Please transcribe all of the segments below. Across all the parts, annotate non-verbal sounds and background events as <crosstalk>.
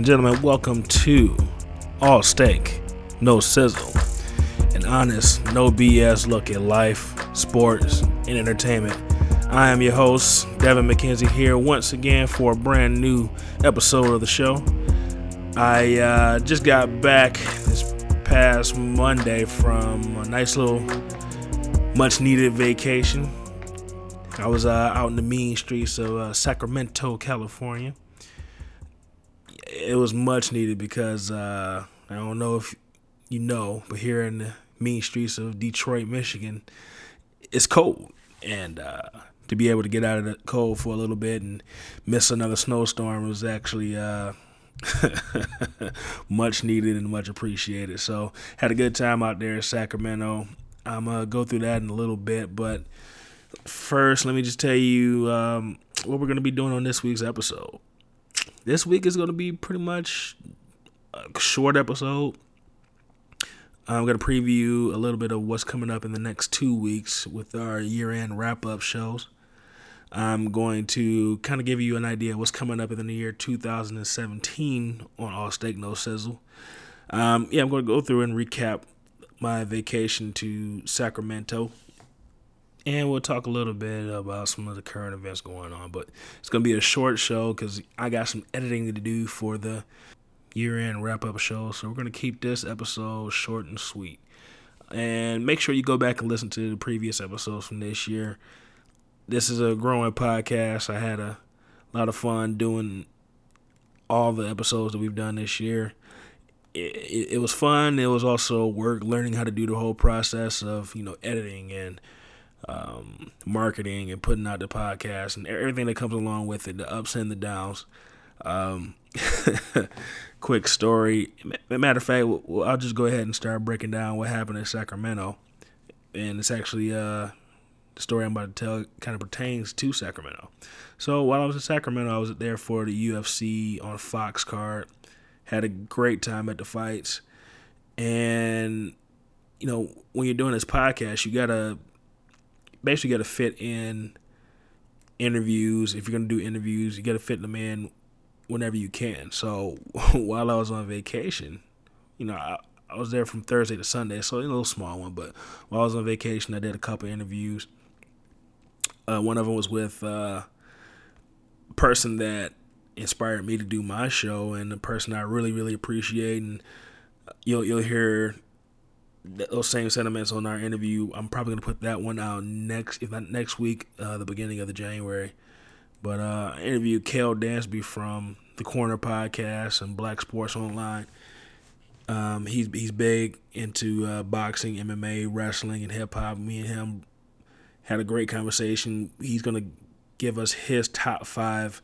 And gentlemen, welcome to All Steak, No Sizzle, an honest, no BS look at life, sports, and entertainment. I am your host, Devin McKenzie, here once again for a brand new episode of the show. I uh, just got back this past Monday from a nice little, much needed vacation. I was uh, out in the mean streets of uh, Sacramento, California it was much needed because uh, I don't know if you know, but here in the mean streets of Detroit, Michigan, it's cold, and uh, to be able to get out of the cold for a little bit and miss another snowstorm was actually uh, <laughs> much needed and much appreciated. So had a good time out there in Sacramento. I'm gonna go through that in a little bit, but first, let me just tell you um, what we're gonna be doing on this week's episode this week is going to be pretty much a short episode. I'm going to preview a little bit of what's coming up in the next two weeks with our year end wrap up shows. I'm going to kind of give you an idea what's coming up in the year 2017 on All Steak No Sizzle. Um, yeah, I'm going to go through and recap my vacation to Sacramento and we'll talk a little bit about some of the current events going on. But it's going to be a short show because I got some editing to do for the year end wrap up show. So we're going to keep this episode short and sweet. And make sure you go back and listen to the previous episodes from this year. This is a growing podcast. I had a lot of fun doing all the episodes that we've done this year. It, it, it was fun. It was also work learning how to do the whole process of, you know, editing and um, marketing and putting out the podcast and everything that comes along with it, the ups and the downs. Um, <laughs> quick story. Matter of fact, I'll just go ahead and start breaking down what happened in Sacramento. And it's actually uh, the story I'm about to tell kind of pertains to Sacramento. So while I was in Sacramento, I was there for the UFC on Fox card. Had a great time at the fights. And, you know, when you're doing this podcast, you got to basically got to fit in interviews. If you're going to do interviews, you got to fit them in whenever you can. So <laughs> while I was on vacation, you know, I, I was there from Thursday to Sunday, so a little small one. But while I was on vacation, I did a couple interviews. Uh, one of them was with uh, a person that inspired me to do my show, and a person I really, really appreciate. And you'll you'll hear those same sentiments on our interview. I'm probably gonna put that one out next, if not next week, uh, the beginning of the January. But uh, I interviewed Kale Dansby from the Corner Podcast and Black Sports Online. Um, he's he's big into uh, boxing, MMA, wrestling, and hip hop. Me and him had a great conversation. He's gonna give us his top five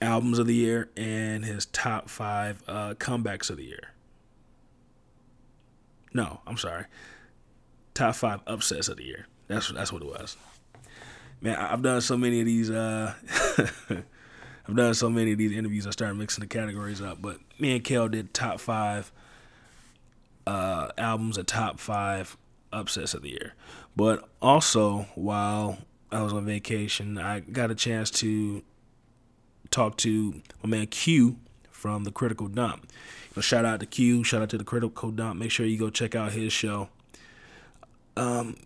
albums of the year and his top five uh, comebacks of the year. No, I'm sorry. Top five upsets of the year. That's that's what it was. Man, I've done so many of these. Uh, <laughs> I've done so many of these interviews. I started mixing the categories up. But me and Kale did top five uh, albums and top five upsets of the year. But also, while I was on vacation, I got a chance to talk to my man Q from the Critical Dump. Shout out to Q, shout out to the Critical Dump. Make sure you go check out his show. Um,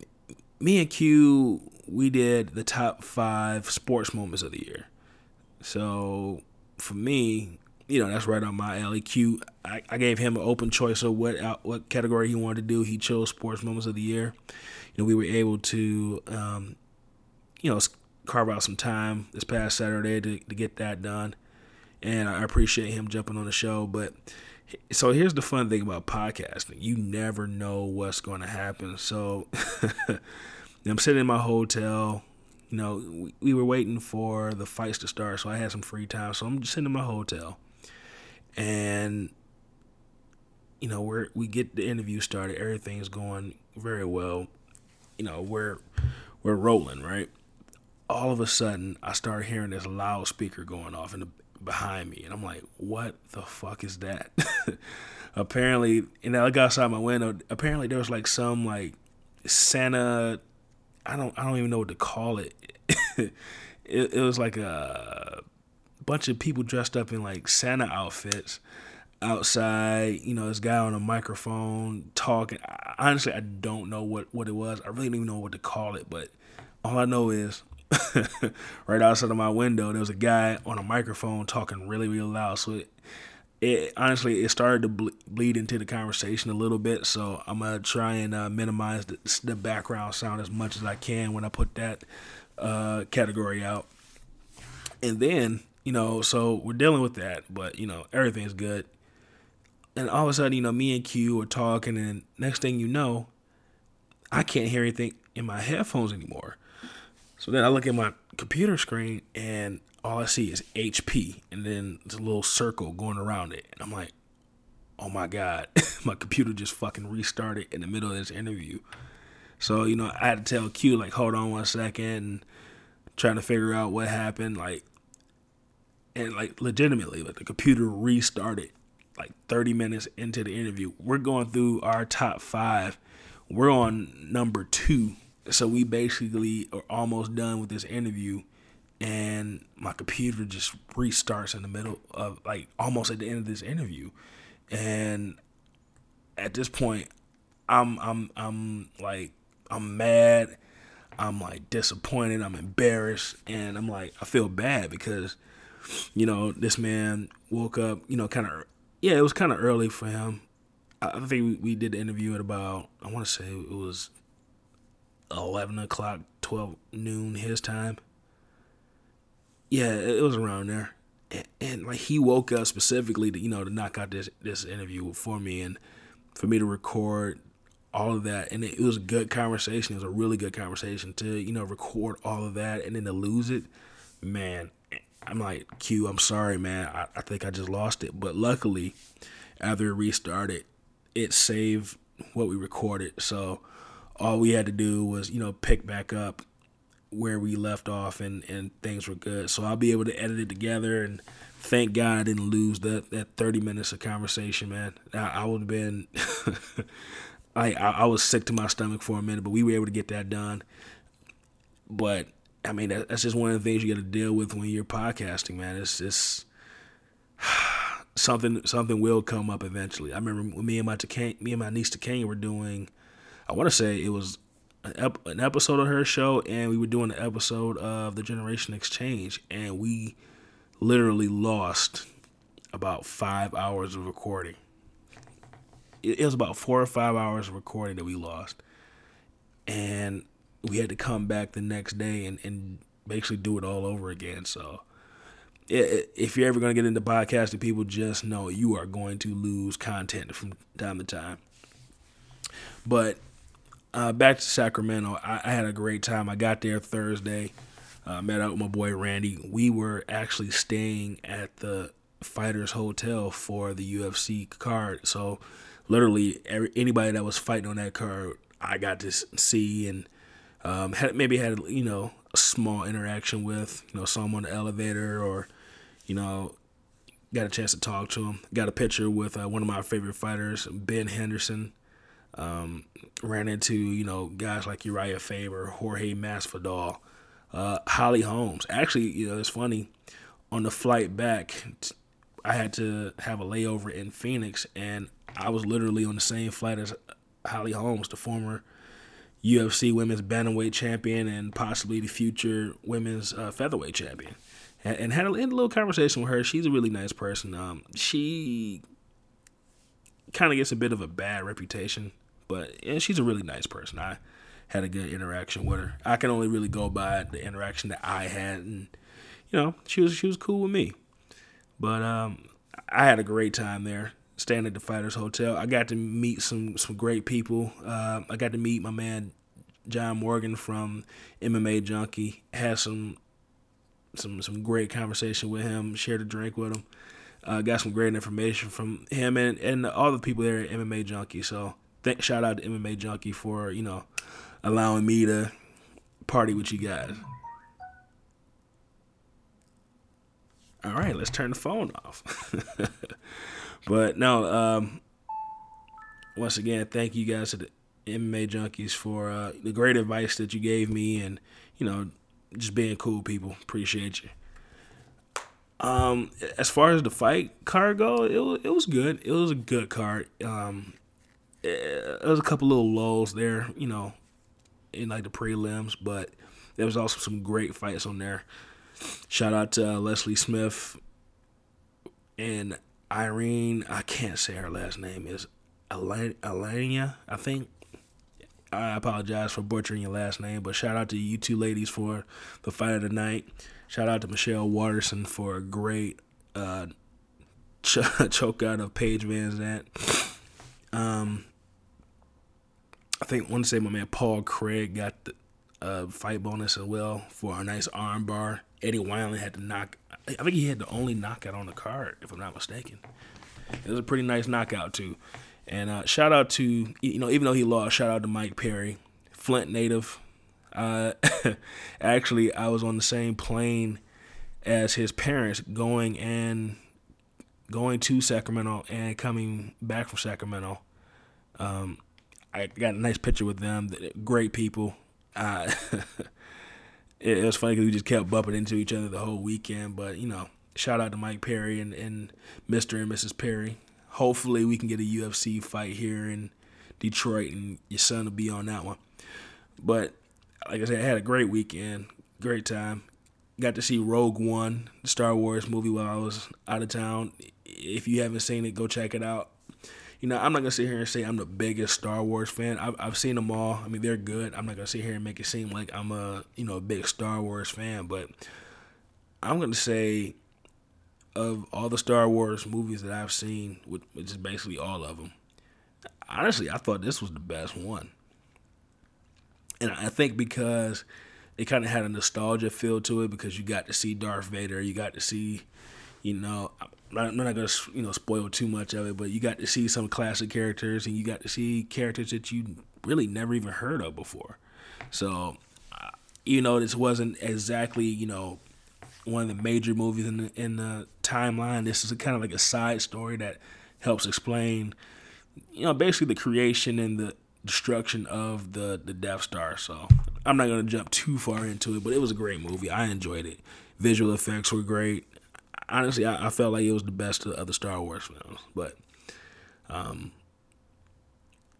me and Q, we did the top five sports moments of the year. So for me, you know, that's right on my alley. Q, I, I gave him an open choice of what what category he wanted to do. He chose sports moments of the year. You know, we were able to, um, you know, carve out some time this past Saturday to, to get that done. And I appreciate him jumping on the show. But so here's the fun thing about podcasting. You never know what's going to happen. So <laughs> i'm sitting in my hotel you know we, we, were waiting for the fights to start so i had some free time so i'm just sitting in my hotel. And you know we're we get the interview started everything's going very well. You know we're we're rolling right? All of a sudden i start hearing this loudspeaker going off in the behind me, and I'm like, "What the fuck is that?" <laughs> apparently, and I look outside my window. Apparently, there was like some like Santa. I don't I don't even know what to call it. <laughs> it, it was like a bunch of people dressed up in like Santa outfits outside. You know, this guy on a microphone talking. Honestly, I don't know what what it was. I really don't even know what to call it. But all I know is <laughs> right outside of my window, there was a guy on a microphone talking really, really loud. So it, it honestly, it started to ble- bleed into the conversation a little bit. So I'm gonna try and uh, minimize the, the, background sound as much as I can when I put that uh, category out. And then, you know, so we're dealing with that, but you know, everything's good. And all of a sudden, you know, me and Q are talking, and next thing you know, I can't hear anything in my headphones anymore. So then I look at my computer screen and all I see is HP and then there's a little circle going around it. And I'm like, oh my God, <laughs> my computer just fucking restarted in the middle of this interview. So, you know, I had to tell Q, like, hold on one second trying to figure out what happened. Like, and like legitimately, like the computer restarted like 30 minutes into the interview. We're going through our top five. We're on number two so we basically are almost done with this interview and my computer just restarts in the middle of like almost at the end of this interview. And at this point i'm i'm i'm like i'm mad i'm like disappointed i'm embarrassed and i'm like i feel bad because you know this man woke up you know kind of yeah it was kind of early for him. I think we did the interview at about i want to say it was 11 o'clock, 12 noon his time. Yeah, it was around there. And, and, like he woke up specifically to, you know, to knock out this this interview for me and for me to record all of that. And it, it was a good conversation. It was a really good conversation to, you know, record all of that and then to lose it. Man, I'm like, Q, I'm sorry, man. I, I think I just lost it. But luckily, after it restarted, it saved what we recorded. So all we had to do was you know pick back up where we left off and and things were good. So i'll be able to edit it together and thank god i didn't lose that that 30 minutes of conversation man. I, I would have been <laughs> I, I was sick to my stomach for a minute but we were able to get that done. But i mean that, that's just one of the things you got to deal with when you're podcasting man. It's just <sighs> something something will come up eventually. I remember me and my me and my niece Takanya were doing I want to say it was an, ep- an episode of her show, and we were doing an episode of the Generation Exchange, and we literally lost about five hours of recording. It, it was about four or five hours of recording that we lost, and we had to come back the next day and, and basically do it all over again. So if you're ever going to get into podcasting, people just know you are going to lose content from time to time. But uh, back to Sacramento. I, I, had a great time. I got there Thursday. Uh, met up with my boy Randy. We were actually staying at the Fighters Hotel for the UFC card. So, literally, every, anybody that was fighting on that card, I got to see and um, had, maybe had you know a small interaction with. You know, saw him on the elevator or you know got a chance to talk to him. Got a picture with uh, one of my favorite fighters, Ben Henderson. Um, ran into you know guys like Uriah Faber, Jorge Masvidal, uh, Holly Holmes. Actually, you know it's funny. On the flight back, I had to have a layover in Phoenix, and I was literally on the same flight as Holly Holmes, the former UFC Women's Bantamweight Champion and possibly the future Women's uh, Featherweight Champion, and, and had, a, had, a, little conversation with her. She's a really nice person. Um, she kind of gets a bit of a bad reputation but she's a really nice person. I had a good interaction with her. I can only really go by the interaction that I had, and you know, she was she was cool with me. But um, I had a great time there, staying at the Fighters Hotel. I got to meet some some great people. Uh, I got to meet my man John Morgan from MMA Junkie. Had some some some great conversation with him. Shared a drink with him. Uh, got some great information from him and, and all the people there at MMA Junkie. So Thank, shout out to MMA Junkie for you know allowing me to party with you guys. All right, let's turn the phone off. <laughs> but no, um, once again, thank you guys to the MMA Junkies for uh, the great advice that you gave me, and you know, just being cool people. Appreciate you. Um, as far as the fight card go, it was, it was good. It was a good card. Um, it, there was a couple little lulls there, you know, in like the prelims, but there was also some great fights on there. Shout out to uh, Leslie Smith and Irene. I can't say her last name is Alania, I think. I apologize for butchering your last name, but shout out to you two ladies for the fight of the night. Shout out to Michelle Waterson for a great uh, ch- <laughs> choke out of Paige VanZant. Um, I think to say my man Paul Craig got the uh, fight bonus as well for a nice arm bar. Eddie Wineland had to knock. I think he had the only knockout on the card, if I'm not mistaken. It was a pretty nice knockout too. And uh, shout out to you know even though he lost, shout out to Mike Perry, Flint native. Uh, <laughs> actually, I was on the same plane as his parents going and going to Sacramento and coming back from Sacramento. Um, I got a nice picture with them. Great people. Uh, <laughs> it, was funny because we just kept bumping into each other the whole weekend. But you know, shout out to Mike Perry and, and Mr. and Mrs. Perry. Hopefully, we can get a UFC fight here in Detroit, and your son will be on that one. But like I said, I had a great weekend, great time. Got to see Rogue One, the Star Wars movie, while I was out of town. If you haven't seen it, go check it out you know, I'm not gonna sit here and say I'm the biggest Star Wars fan. I've, I've seen them all. I mean, they're good. I'm not gonna sit here and make it seem like I'm a you know a big Star Wars fan, but I'm gonna say of all the Star Wars movies that I've seen, which is basically all of them, honestly, I thought this was the best one. And I think because it kind of had a nostalgia feel to it because you got to see Darth Vader, you got to see, you know, I'm not gonna you know spoil too much of it, but you got to see some classic characters, and you got to see characters that you really never even heard of before. So, uh, you know, this wasn't exactly you know one of the major movies in the in the timeline. This is kind of like a side story that helps explain, you know, basically the creation and the destruction of the the Death Star. So I'm not gonna jump too far into it, but it was a great movie. I enjoyed it. Visual effects were great honestly, I, I, felt like it was the best of the Star Wars films. But um,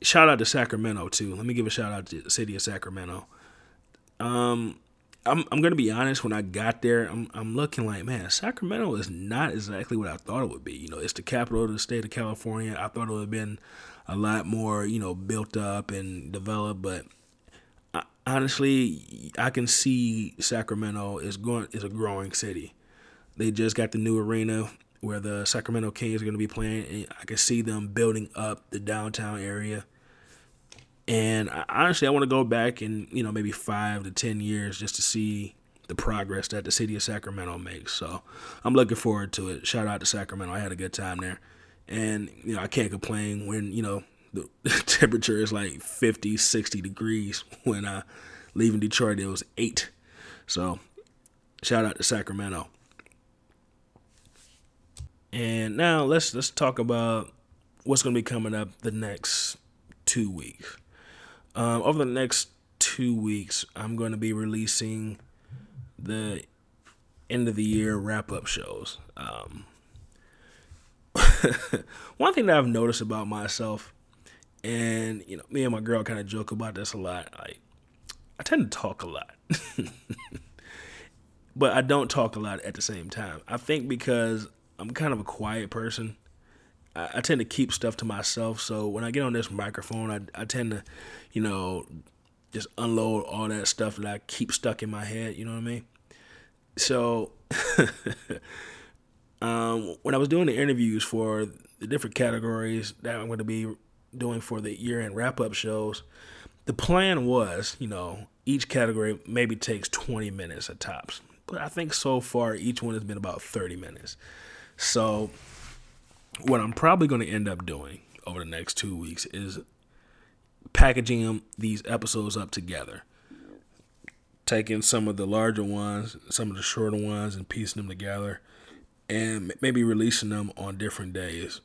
shout out to Sacramento too. Let me give a shout out to the city of Sacramento. Um, I'm I'm gonna be honest. When I got there, I'm I'm looking like, man, Sacramento is not exactly what I thought it would be. You know, it's the capital of the state of California. I thought it would have been a lot more, you know, built up and developed, but I, honestly, I can see Sacramento is going is a growing city. They just got the new arena where the Sacramento Kings are going to be playing. And I can see them building up the downtown area. And I, honestly, I want to go back in, you know, maybe five to 10 years just to see the progress that the city of Sacramento makes. So I'm looking forward to it. Shout out to Sacramento. I had a good time there. And, you know, I can't complain when, you know, the <laughs> temperature is like 50, 60 degrees. When I leaving Detroit, it was eight. So shout out to Sacramento. And now let's let's talk about what's going to be coming up the next two weeks. Um, over the next two weeks, I'm going to be releasing the end of the year wrap up shows. Um, <laughs> one thing that I've noticed about myself, and you know, me and my girl kind of joke about this a lot. Like, I tend to talk a lot, <laughs> but I don't talk a lot at the same time. I think because I'm kind of a quiet person. I, I, tend to keep stuff to myself. So when I get on this microphone, I, I tend to, you know, just unload all that stuff that I keep stuck in my head. You know what I mean? So <laughs> um, when I was doing the interviews for the different categories that I'm going to be doing for the year end wrap up shows, the plan was, you know, each category maybe takes 20 minutes at tops. But I think so far each one has been about 30 minutes. So, what I'm probably going to end up doing over the next two weeks is packaging these episodes up together. Taking some of the larger ones, some of the shorter ones, and piecing them together, and maybe releasing them on different days.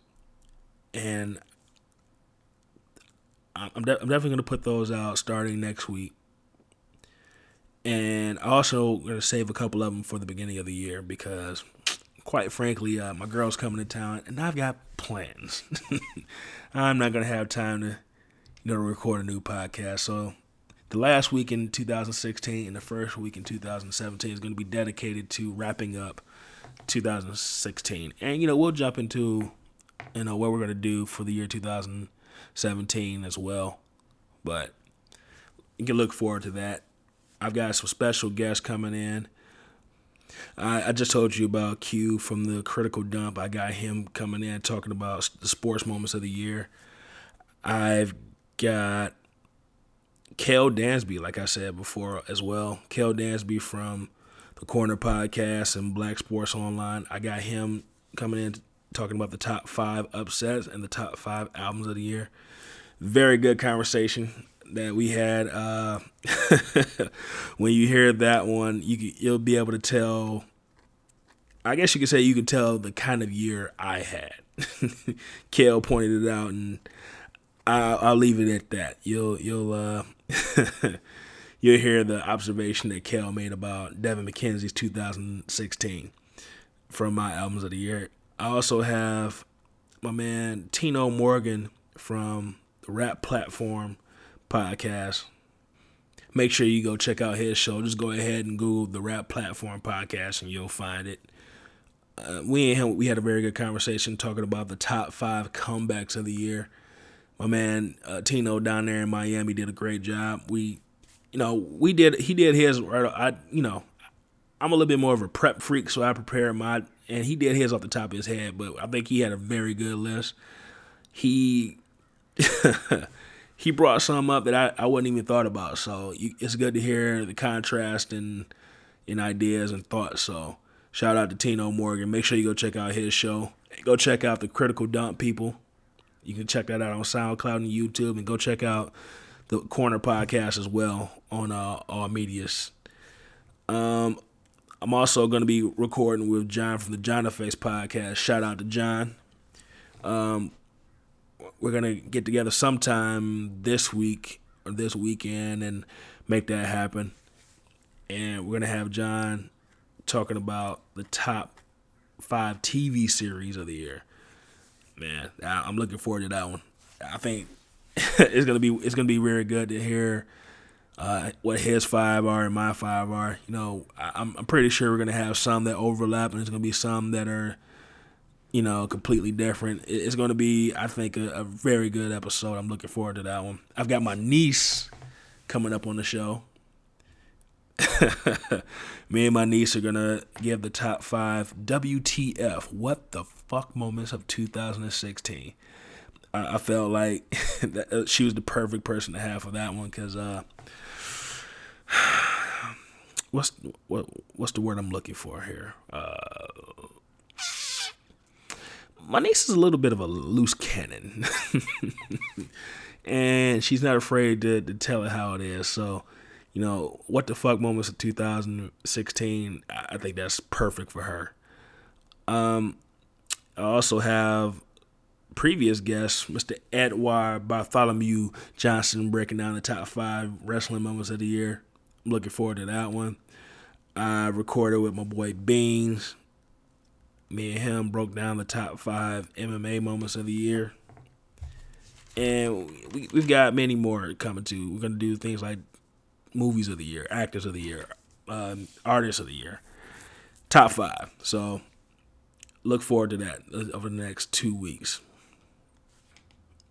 And I'm, de- I'm definitely going to put those out starting next week. And also going to save a couple of them for the beginning of the year because quite frankly, uh, my girl's coming to town, and I've got plans. <laughs> I'm not gonna have time to, you know, record a new podcast. So, the last week in 2016 and the first week in 2017 is to be dedicated to wrapping up 2016, and you know, we'll jump into, you know, what we're gonna do for the year 2017 as well. But you can look forward to that. I've got some special guests coming in. I, I just told you about Q from the Critical Dump. I got him coming in talking about the sports moments of the year. I've got Kel Dansby, like I said before, as well. Kel Dansby from the Corner Podcast and Black Sports Online. I got him coming in talking about the top five upsets and the top five albums of the year. Very good conversation that we had. Uh, <laughs> when you hear that one, you you'll be able to tell. I guess you could say you could tell the kind of year I had. <laughs> Kale pointed it out, and I'll, I'll leave it at that. You'll you'll uh, <laughs> you'll hear the observation that Kale made about Devin McKenzie's 2016 from my albums of the year. I also have my man Tino Morgan from the rap platform podcast. Make sure you go check out his show. Just go ahead and Google the Rap Platform podcast, and you'll find it. Uh, we him, we had a very good conversation talking about the top five comebacks of the year. My man uh, Tino down there in Miami did a great job. We, you know, we did. He did his. I, you know, I'm a little bit more of a prep freak, so I prepare my. And he did his off the top of his head, but I think he had a very good list. He <laughs> he brought some up that I, I wasn't even thought about. So you, it's good to hear the contrast and in ideas and thoughts. So shout out to Tino Morgan. Make sure you go check out his show. Go check out the Critical Dump people. You can check that out on SoundCloud and YouTube, and go check out the Corner Podcast as well on uh, all medias. Um, I'm also going to be recording with John from the John Face Podcast. Shout out to John. Um, we're gonna get together sometime this week or this weekend and make that happen. And we're gonna have John talking about the top five TV series of the year. Man, I'm looking forward to that one. I think <laughs> it's gonna be it's gonna be very good to hear uh, what his five are and my five are. You know, I'm I'm pretty sure we're gonna have some that overlap, and there's gonna be some that are you know, completely different. It's going to be, I think, a, a, very good episode. I'm looking forward to that one. I've got my niece coming up on the show. <laughs> Me and my niece are going to give the top five WTF, what the fuck moments of 2016. I, I felt like <laughs> that, uh, she was the perfect person to have for that one because, uh, <sighs> what's what what's the word I'm looking for here? Uh, my niece is a little bit of a loose cannon, <laughs> and she's not afraid to, to tell it how it is. So, you know, what the fuck moments of 2016, I think that's perfect for her. Um, I also have previous guest, Mr. Edward Bartholomew Johnson, breaking down the top five wrestling moments of the year. I'm looking forward to that one. I recorded with my boy Beans me and him broke down the top five MMA moments of the year. And we, we've got many more coming too. We're going to do things like movies of the year, actors of the year, um, artists of the year, top five. So look forward to that uh, over the next two weeks.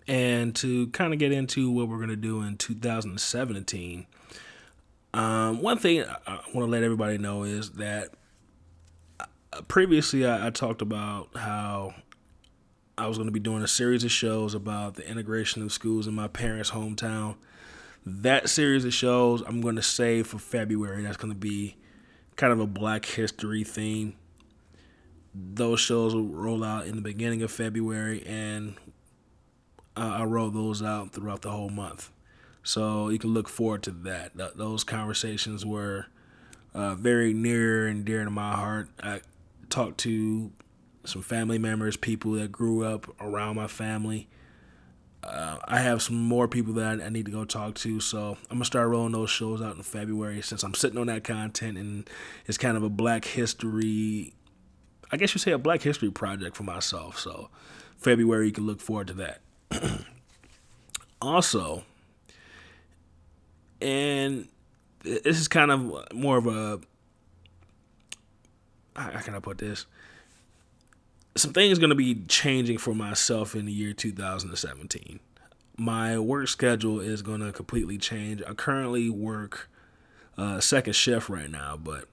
And to kind of get into what we're going to do in 2017, um, one thing I want to let everybody know is that previously I, I talked about how I was going to be doing a series of shows about the integration of schools in my parents' hometown. That series of shows I'm going to save for February. That's going to be kind of a Black History theme. Those shows will roll out in the beginning of February, and uh, I'll roll those out throughout the whole month. So you can look forward to that. Th- those conversations were uh, very near and dear to my heart. I, talked to some family members, people that grew up around my family. Uh, I have some more people that I, I, need to go talk to, so I'm gonna start rolling those shows out in February since I'm sitting on that content and it's kind of a Black History I guess you say a Black History project for myself. So February, you can look forward to that. <clears throat> also, and this is kind of more of a how can I put this? Some things going to be changing for myself in the year 2017. My work schedule is going to completely change. I currently work uh, second shift right now, but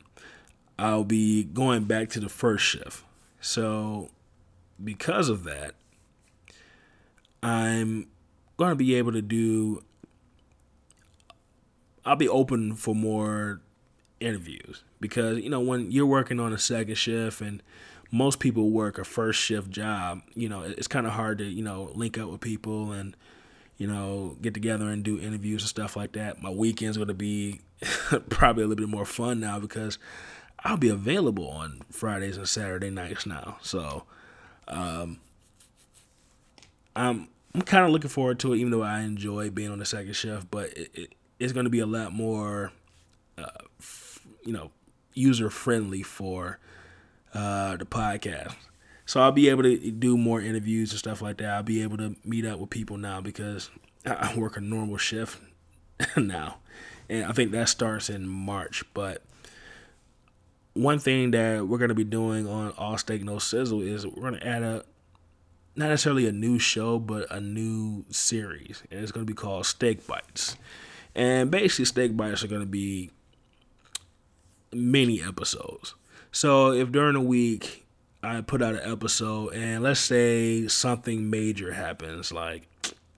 I'll be going back to the first shift. So, because of that, I'm going to be able to do, I'll be open for more interviews because, you know, when you're working on a second shift and most people work a first shift job, you know, it's kind of hard to, you know, link up with people and, you know, get together and do interviews and stuff like that. My weekend's going to be <laughs> probably a little bit more fun now because I'll be available on Fridays and Saturday nights now. So, um, I'm I'm kind of looking forward to it, even though I enjoy being on the second shift. But it, it, it's going to be a lot more, uh, f- you know, user friendly for uh, the podcast. So I'll be able to do more interviews and stuff like that. I'll be able to meet up with people now because I work a normal shift <laughs> now, and I think that starts in March. But one thing that we're going to be doing on All Steak No Sizzle is we're going to add a not necessarily a new show, but a new series, and it's going to be called Steak Bites. And basically, Steak Bites are going to be mini episodes. So if during the week I put out an episode, and let's say something major happens, like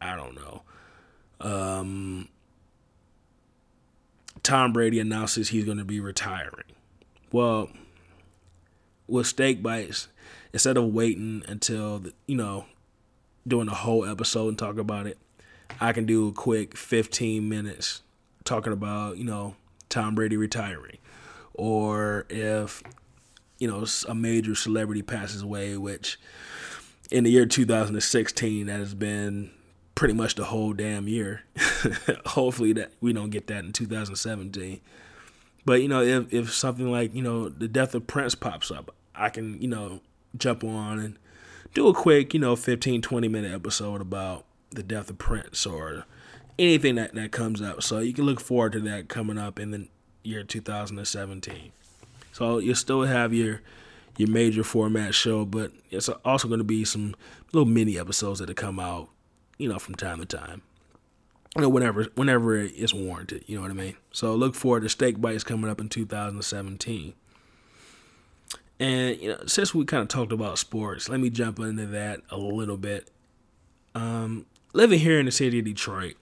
I don't know, um, Tom Brady announces he's going to be retiring. Well, with Steak Bites, instead of waiting until the, you know doing a whole episode and talk about it, I can do a quick 15 minutes talking about you know Tom Brady retiring, or if you know a major celebrity passes away, which in the year 2016 that has been pretty much the whole damn year. <laughs> Hopefully that we don't get that in 2017. But you know, if if something like you know the death of Prince pops up, I can you know jump on and do a quick you know 15 20 minute episode about the death of Prince or anything that that comes up. So you can look forward to that coming up in the year 2017. So you'll still have your your major format show, but it's also going to be some little mini episodes that come out, you know, from time to time you know, whenever whenever it's warranted. You know what I mean? So look forward to Steak Bites coming up in 2017. And you know, since we kind of talked about sports, let me jump into that a little bit. Um, living here in the city of Detroit,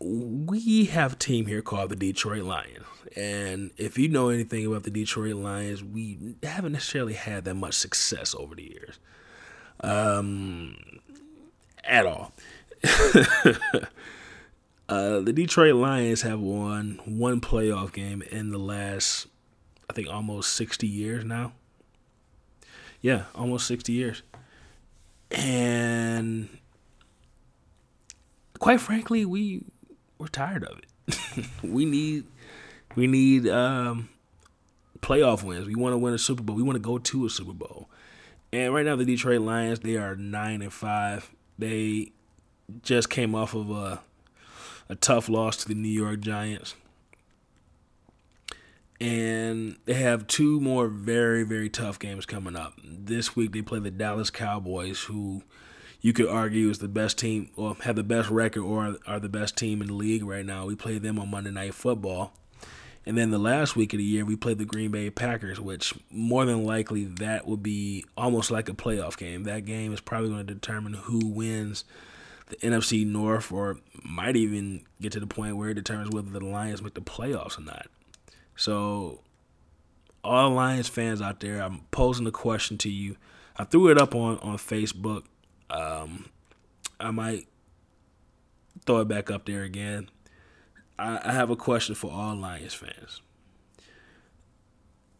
we have a team here called the Detroit Lions. And if you know anything about the Detroit Lions, we haven't necessarily had that much success over the years. Um, at all. <laughs> uh, the Detroit Lions have won one playoff game in the last, I think, almost 60 years now. Yeah, almost 60 years. And quite frankly, we we're tired of it. <laughs> we need we need um, playoff wins. We want to win a Super Bowl. We want to go to a Super Bowl. And right now, the Detroit Lions they are nine and five. They just came off of a a tough loss to the New York Giants. And they have two more very, very tough games coming up. This week they play the Dallas Cowboys, who you could argue is the best team or have the best record or are the best team in the league right now. We play them on Monday Night Football. And then the last week of the year, we played the Green Bay Packers, which more than likely that will be almost like a playoff game. That game is probably going to determine who wins the NFC North, or might even get to the point where it determines whether the Lions make the playoffs or not. So, all Lions fans out there, I'm posing the question to you. I threw it up on on Facebook. Um, I might throw it back up there again. I, I have a question for all Lions fans,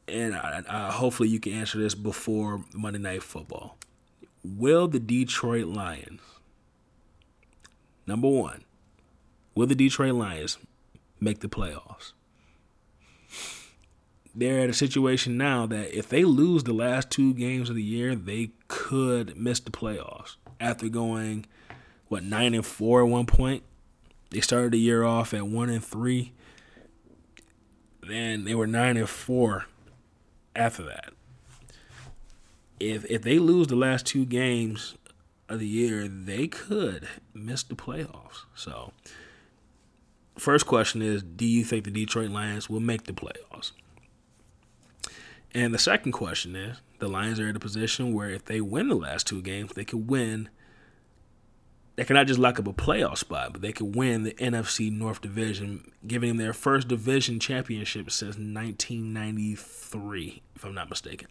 and I, I, hopefully you can answer this before Monday Night Football. Will the Detroit Lions Number one, will the Detroit Lions make the playoffs? They're at a situation now that if they lose the last two games of the year, they could miss the playoffs after going what nine and four at one point. They started the year off at one and three. Then they were nine and four after that. If if they lose the last two games of the year, they could miss the playoffs. So, first question is, do you think the Detroit Lions will make the playoffs? And the second question is, the Lions are in a position where if they win the last two games, they could win they cannot just lock up a playoff spot, but they could win the NFC North Division, giving them their first division championship since 1993, if I'm not mistaken.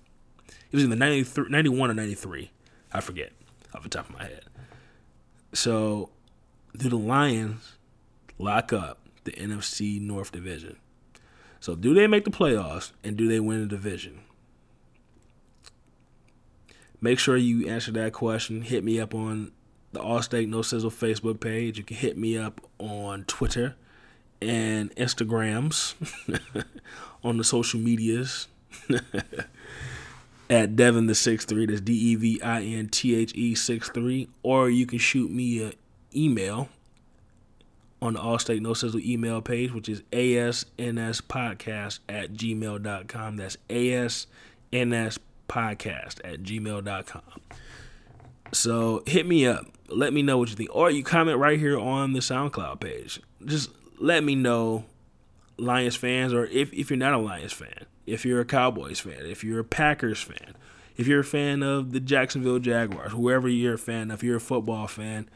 It was in the 91 or 93. I forget off the top of my head. So, do the Lions lock up the NFC North Division? So, do they make the playoffs and do they win the division? Make sure you answer that question. Hit me up on the All Steak No Sizzle Facebook page. You can hit me up on Twitter and Instagrams <laughs> on the social medias <laughs> at Devin the six three. That's D E V I N T H E six three. Or you can shoot me an email on the All Steak No Sizzle email page, which is asnspodcast at gmail.com. That's asnspodcast at gmail.com. So hit me up. Let me know what you think. Or you comment right here on the SoundCloud page. Just let me know, Lions fans, or if, if you're not a Lions fan, if you're a Cowboys fan, if you're a Packers fan, if you're a fan of the Jacksonville Jaguars, whoever you're a fan of, if you're a football fan,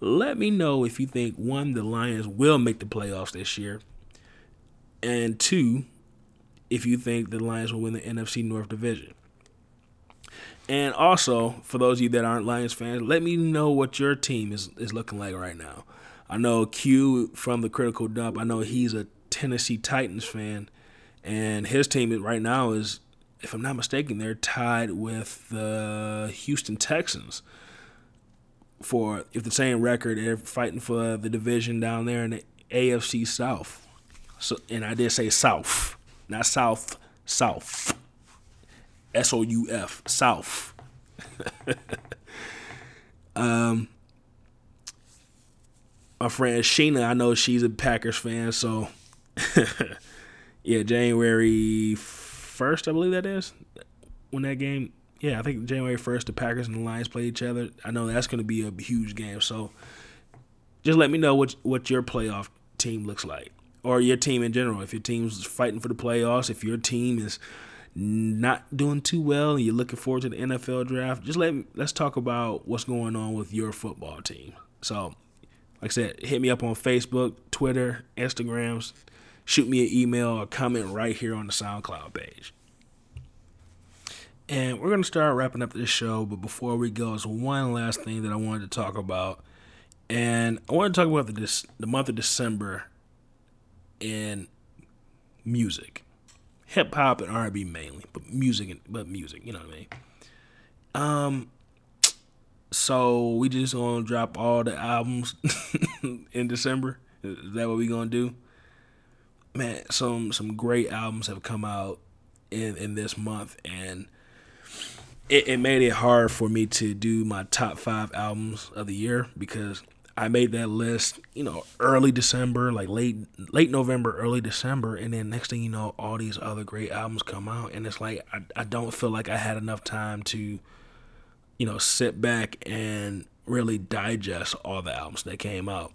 let me know if you think one, the Lions will make the playoffs this year, and two, if you think the Lions will win the NFC North Division. And also, for those of you that aren't Lions fans, let me know what your team is, is looking like right now. I know Q from the Critical Dump, I know he's a Tennessee Titans fan, and his team right now is, if I'm not mistaken, they're tied with the Houston Texans for if the same record. They're fighting for the division down there in the AFC South. So, and I did say South, not South, South. S O U F, South. <laughs> um, my friend Sheena, I know she's a Packers fan, so <laughs> yeah, January first, I believe that is when that game. Yeah, I think January first, the Packers and the Lions play each other. I know that's going to be a huge game. So just let me know what what your playoff team looks like, or your team in general. If your team's fighting for the playoffs, if your team is not doing too well and you're looking forward to the NFL draft, just let let's talk about what's going on with your football team. So, like I said, hit me up on Facebook, Twitter, Instagrams, shoot me an email or comment right here on the SoundCloud page. And we're going to start wrapping up this show, but before we go, there's one last thing that I wanted to talk about. And I want to talk about the, the month of December in music hip hop and R and B mainly, but music but music, you know what I mean. Um, so we just gonna drop all the albums <laughs> in December. Is that what we gonna do? Man, some some great albums have come out in in this month, and it, it made it hard for me to do my top five albums of the year because I made that list, you know, early December, like late late November, early December, and then next thing you know, all these other great albums come out, and it's like I, I don't feel like I had enough time to, you know, sit back and really digest all the albums that came out.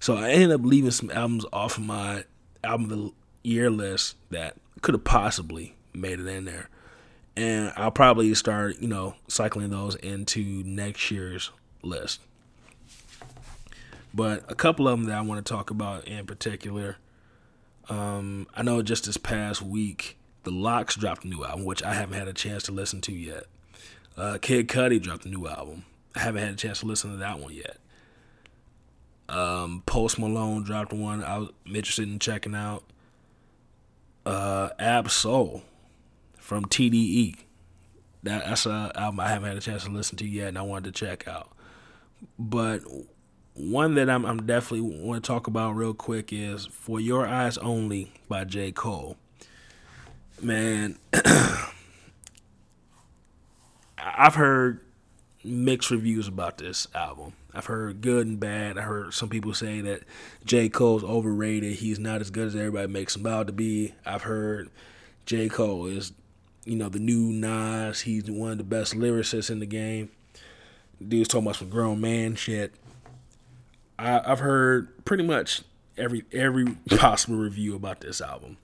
So I ended up leaving some albums off of my album of the year list that could have possibly made it in there. And I'll probably start, you know, cycling those into next year's list. But a couple of them that I want to talk about in particular. Um, I know just this past week, The LOX dropped a new album, which I haven't had a chance to listen to yet. Uh, Kid Cudi dropped a new album. I haven't had a chance to listen to that one yet. Um, Post Malone dropped one I was interested in checking out. Uh, Ab-Soul from TDE. That, that's an album I haven't had a chance to listen to yet, and I wanted to check out. But one that I'm, I'm definitely want to talk about real quick is "4 Your Eyez Only" by J. Cole. Man, <clears throat> I've heard mixed reviews about this album. I've heard good and bad. I heard some people say that J. Cole's overrated. He's not as good as everybody makes him out to be. I've heard J. Cole is, you know, the new Nas. He's one of the best lyricists in the game. Dude's talking about some grown man shit. I, I've heard pretty much every every <laughs> possible review about this album,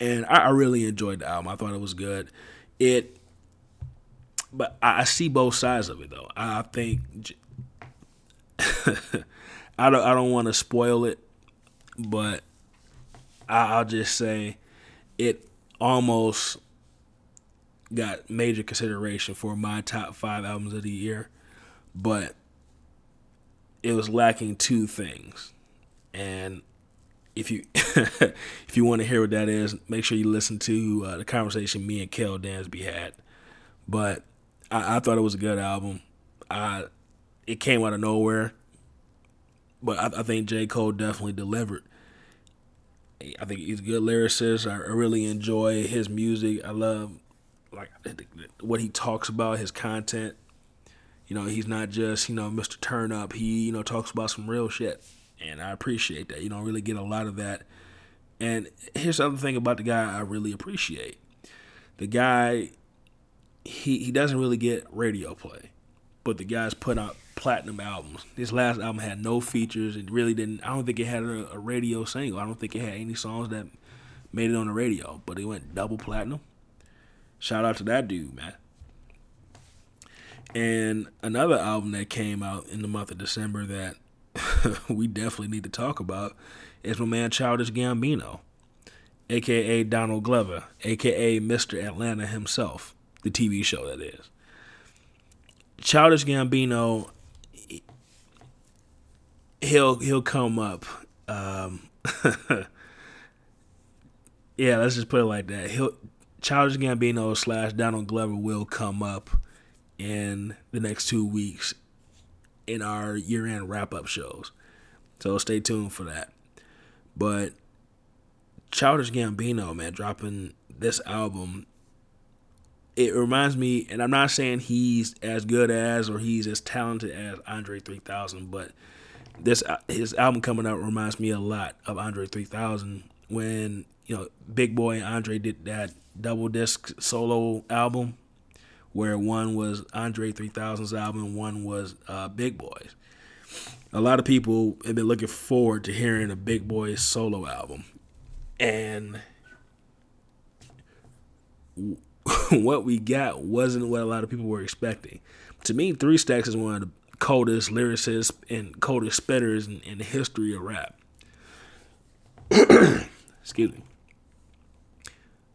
and I, I really enjoyed the album. I thought it was good. It, but I, I see both sides of it though. I think <laughs> I don't I don't want to spoil it, but I, I'll just say it almost got major consideration for my top five albums of the year, but it was lacking two things. And if you <laughs> if you want to hear what that is, make sure you listen to uh, the conversation me and Kel Dansby had. But I, I, thought it was a good album. I it came out of nowhere, but I, I think J Cole definitely delivered. I think he's a good lyricist. I really enjoy his music. I love like what he talks about, his content. You know, he's not just you know Mr. Turn Up. He you know talks about some real shit, and I appreciate that. You don't really get a lot of that. And here's the other thing about the guy I really appreciate. The guy, he he doesn't really get radio play, but the guy's put out platinum albums. This last album had no features. It really didn't. I don't think it had a, a radio single. I don't think it had any songs that made it on the radio, but it went double platinum. Shout out to that dude, man. And another album that came out in the month of December that <laughs> we definitely need to talk about is my man Childish Gambino, aka Donald Glover, aka Mr. Atlanta himself, the TV show that is. Childish Gambino, he'll he'll come up. Um, <laughs> yeah, let's just put it like that. He'll Childish Gambino slash Donald Glover will come up in the next two weeks in our year end wrap up shows. So stay tuned for that. But Childish Gambino, man, dropping this album, it reminds me, and I'm not saying he's as good as or he's as talented as Andre 3000, but this his album coming out reminds me a lot of Andre 3000 when you know Big Boi Andre did that double disc solo album where one was Andre 3000's album, one was uh, Big Boi's. A lot of people have been looking forward to hearing a Big Boi solo album. And <laughs> what we got wasn't what a lot of people were expecting. To me, Three Stacks is one of the coldest lyricists and coldest spitters in, in the history of rap. <clears throat> Excuse me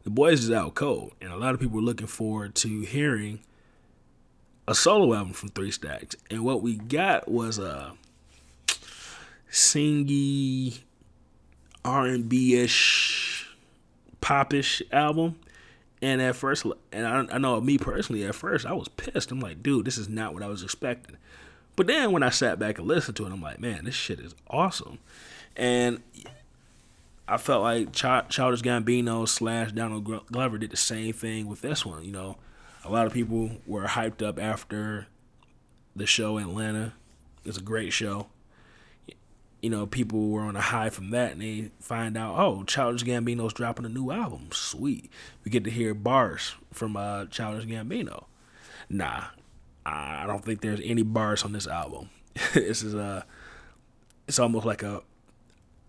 the boys is out cold, and a lot of people are looking forward to hearing a solo album from Three Stacks. And what we got was a singy R and B ish popish album. And at first, and I, I know me personally, at first I was pissed. I'm like, dude, this is not what I was expecting. But then when I sat back and listened to it, I'm like, man, this shit is awesome. And I felt like Ch- Childish Gambino slash Donald Glover did the same thing with this one. You know, a lot of people were hyped up after the show Atlanta. It's a great show. You know, people were on a high from that, and they find out, oh, Childish Gambino's dropping a new album. Sweet, we get to hear bars from uh, Childish Gambino. Nah, I don't think there's any bars on this album. <laughs> this is a, it's almost like a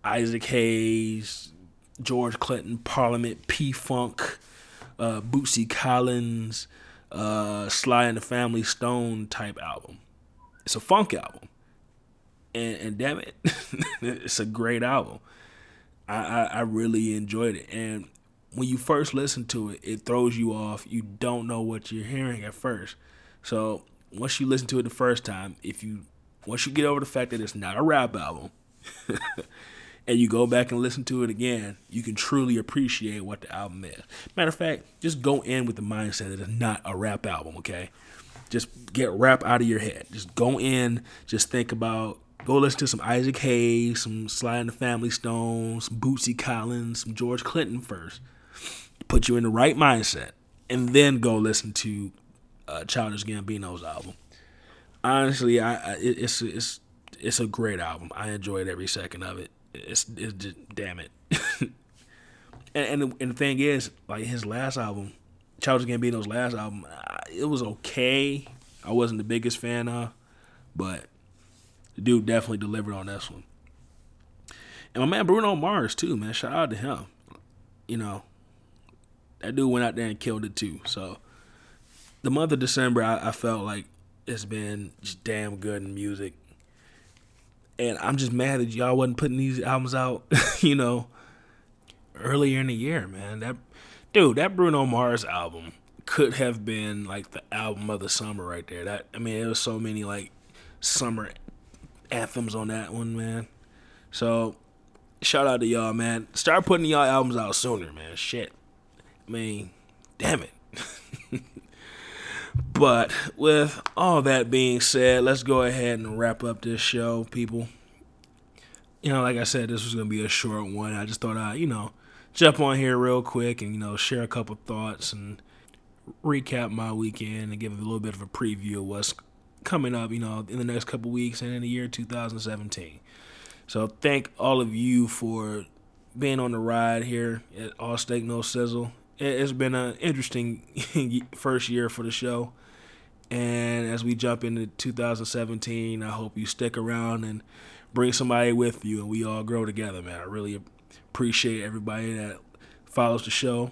Isaac Hayes, George Clinton, Parliament, P Funk, uh, Bootsy Collins, uh, Sly and the Family Stone type album. It's a funk album, and, and damn it, <laughs> it's a great album. I, I, I really enjoyed it, and when you first listen to it, it throws you off. You don't know what you're hearing at first. So once you listen to it the first time, if you once you get over the fact that it's not a rap album, <laughs> and you go back and listen to it again, you can truly appreciate what the album is. Matter of fact, just go in with the mindset that it's not a rap album, okay? Just get rap out of your head. Just go in, just think about, go listen to some Isaac Hayes, some Sly and the Family Stone, some Bootsy Collins, some George Clinton first. put you in the right mindset, and then go listen to uh, Childish Gambino's album. Honestly, I, I it's it's it's a great album. I enjoyed every second of it. It's, it's just, damn it. <laughs> and, and the, and the thing is, like his last album, Childish Gambino's last album, it was okay. I wasn't the biggest fan of, but the dude definitely delivered on this one. And my man Bruno Mars too, man. Shout out to him. You know, that dude went out there and killed it too. So the month of December, I, I felt like it's been just damn good in music. And I'm just mad that y'all wasn't putting these albums out, <laughs> you know, earlier in the year, man. That dude, that Bruno Mars album could have been like the album of the summer right there. That I mean, it was so many like summer anthems on that one, man. So shout out to y'all, man. Start putting y'all albums out sooner, man. Shit. I mean, damn it. <laughs> but with all that being said, let's go ahead and wrap up this show, people. You know, like I said, this was gonna be a short one. I just thought I'd, you know, jump on here real quick and you know share a couple thoughts and recap my weekend and give a little bit of a preview of what's coming up, you know, in the next couple weeks and in the year 2017. So thank all of you for being on the ride here at All Steak No Sizzle. It's been an interesting <laughs> first year for the show. And as we jump into 2017, I hope you stick around and bring somebody with you and we all grow together, man. I really appreciate everybody that follows the show.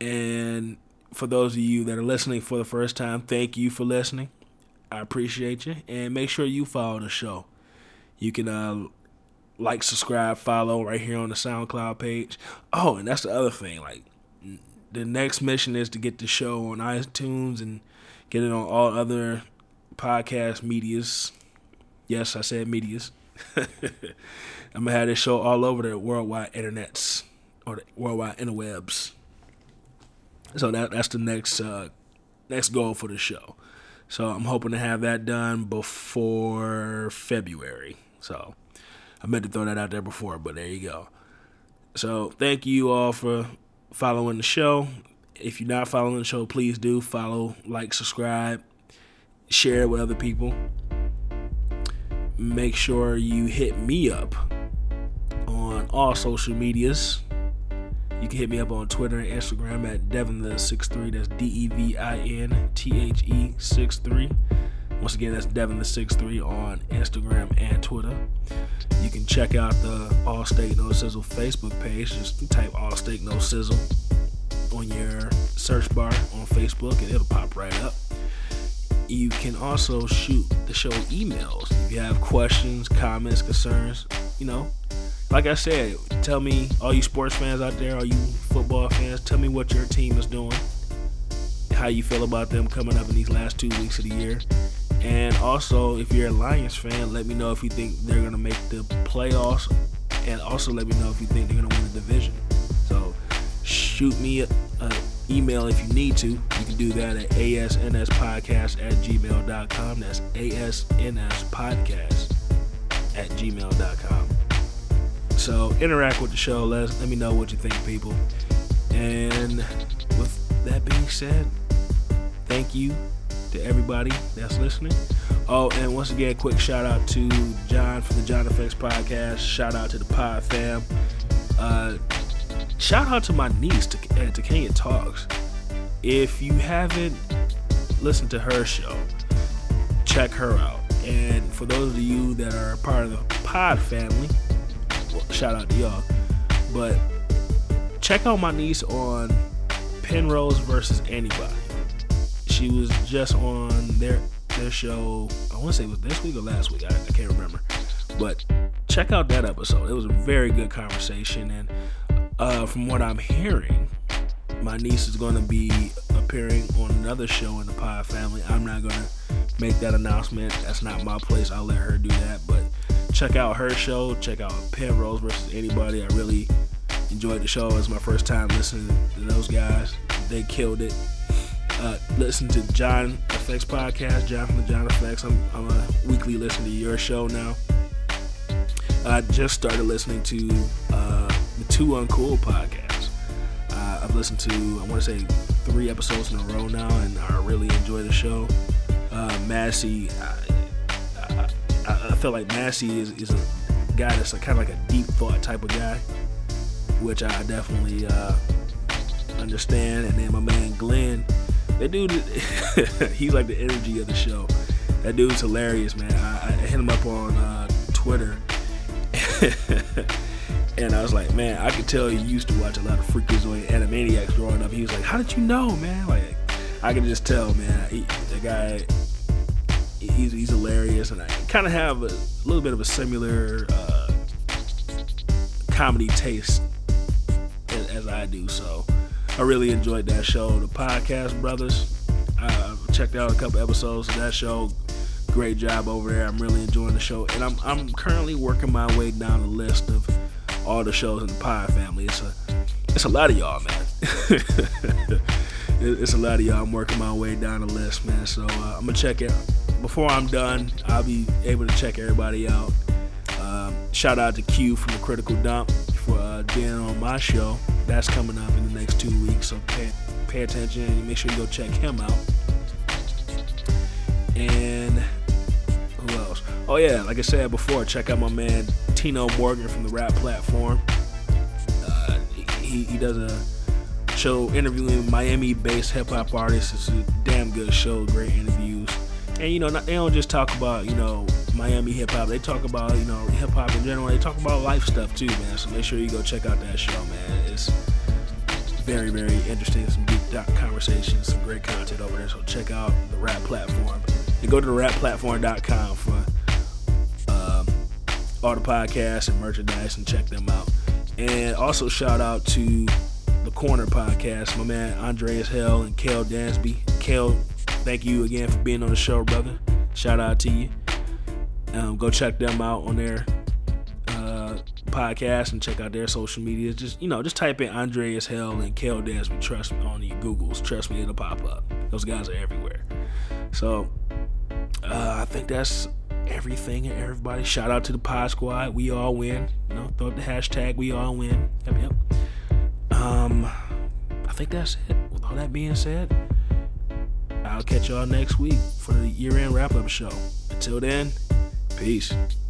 And for those of you that are listening for the first time, thank you for listening. I appreciate you. And make sure you follow the show. You can uh, like, subscribe, follow right here on the SoundCloud page. Oh, and that's the other thing. Like, the next mission is to get the show on iTunes and get it on all other podcast medias. Yes, I said medias. <laughs> I'm gonna have this show all over the worldwide internets or the worldwide interwebs. So that that's the next uh, next goal for the show. So I'm hoping to have that done before February. So I meant to throw that out there before, but there you go. So thank you all for following the show. If you're not following the show, please do follow, like, subscribe, share it with other people. Make sure you hit me up on all social medias. You can hit me up on Twitter and Instagram at Devin the 63. That's D E V I N T H E 63. Once again, that's Devin the 63 on Instagram and Twitter. You can check out the All Steak No Sizzle Facebook page. Just type All Steak No Sizzle on your search bar on Facebook and it'll pop right up. You can also shoot the show emails if you have questions, comments, concerns. You know, like I said, tell me, all you sports fans out there, all you football fans, tell me what your team is doing, how you feel about them coming up in these last two weeks of the year. And also, if you're a Lions fan, let me know if you think they're going to make the playoffs. And also, let me know if you think they're going to win the division. So, shoot me an email if you need to. You can do that at asnspodcast at gmail.com. That's asnspodcast at gmail.com. So interact with the show. Let let me know what you think, people. And with that being said, thank you to everybody that's listening. Oh, and once again, quick shout out to John from the John Effects podcast. Shout out to the Pod Fam. Uh, shout out to my niece to, uh, to Kenya Talks. If you haven't listened to her show, check her out. And for those of you that are part of the Pod family, well, shout out to y'all. But check out my niece on Penrose versus anybody. She was just on their their show. I want to say it was this week or last week. I, I can't remember. But check out that episode. It was a very good conversation, and uh, from what I'm hearing, my niece is going to be appearing on another show in the Pod family. I'm not going to make that announcement. That's not my place. I'll let her do that. But check out her show. Check out Penrose versus anybody. I really enjoyed the show. It was my first time listening to those guys. They killed it. Uh, listen to John Effects podcast, John from the John Effects. I'm, I'm a weekly listener to your show now. I just started listening to uh, the Two Uncool podcast. I've listened to I want to say three episodes in a row now, and I really enjoy the show. Uh, Massey, I, I, I, feel like Massey is, is a guy that's kind of like a deep thought type of guy, which I definitely uh, understand. And then my man Glenn, that dude, <laughs> he's like the energy of the show. That dude's hilarious, man. I, I hit him up on uh, Twitter. <laughs> and I was like, man, I could tell you used to watch a lot of Freakazoid Animaniacs growing up. He was like, how did you know, man? Like, I could just tell, man. He, the guy, he's, he's hilarious, and I kind of have a little bit of a similar uh, comedy taste as, as, I do. So I really enjoyed that show. The Podcast Brothers, I checked out a couple episodes of that show. Great job over there. I'm really enjoying the show, and I'm I'm currently working my way down the list of all the shows in the Pie family. It's a it's a lot of y'all, man. <laughs> it's a lot of y'all. I'm working my way down the list, man. So uh, I'm gonna check it before I'm done. I'll be able to check everybody out. Um, shout out to Q from the Critical Dump for uh, being on my show. That's coming up in the next two weeks, so pay, pay attention and make sure you go check him out. And who else? Oh yeah, like I said before, check out my man Tino Morgan from the Rap Platform. Uh, he, he does a show interviewing Miami-based hip hop artists. It's a damn good show, great interviews. And you know, they don't just talk about you know Miami hip hop. They talk about you know hip hop in general. They talk about life stuff too, man. So make sure you go check out that show, man. It's very very interesting. Some deep conversations, some great content over there. So check out the Rap Platform. And go to the rapplatform.com for um, all the podcasts and merchandise and check them out. And also shout out to the Corner Podcast, my man Andreas Hell and Kale Dansby. Kale, thank you again for being on the show, brother. Shout out to you. Um, go check them out on their uh, podcast and check out their social media. Just you know, just type in Andreas Hell and Kale Dansby. Trust me on your Googles. Trust me, it'll pop up. Those guys are everywhere. So uh, I think that's everything and everybody. Shout out to the Pod Squad. We all win. You know, throw up the hashtag. We all win. Yep, yep. Um, I think that's it. With all that being said, I'll catch y'all next week for the year-end wrap-up show. Until then, peace.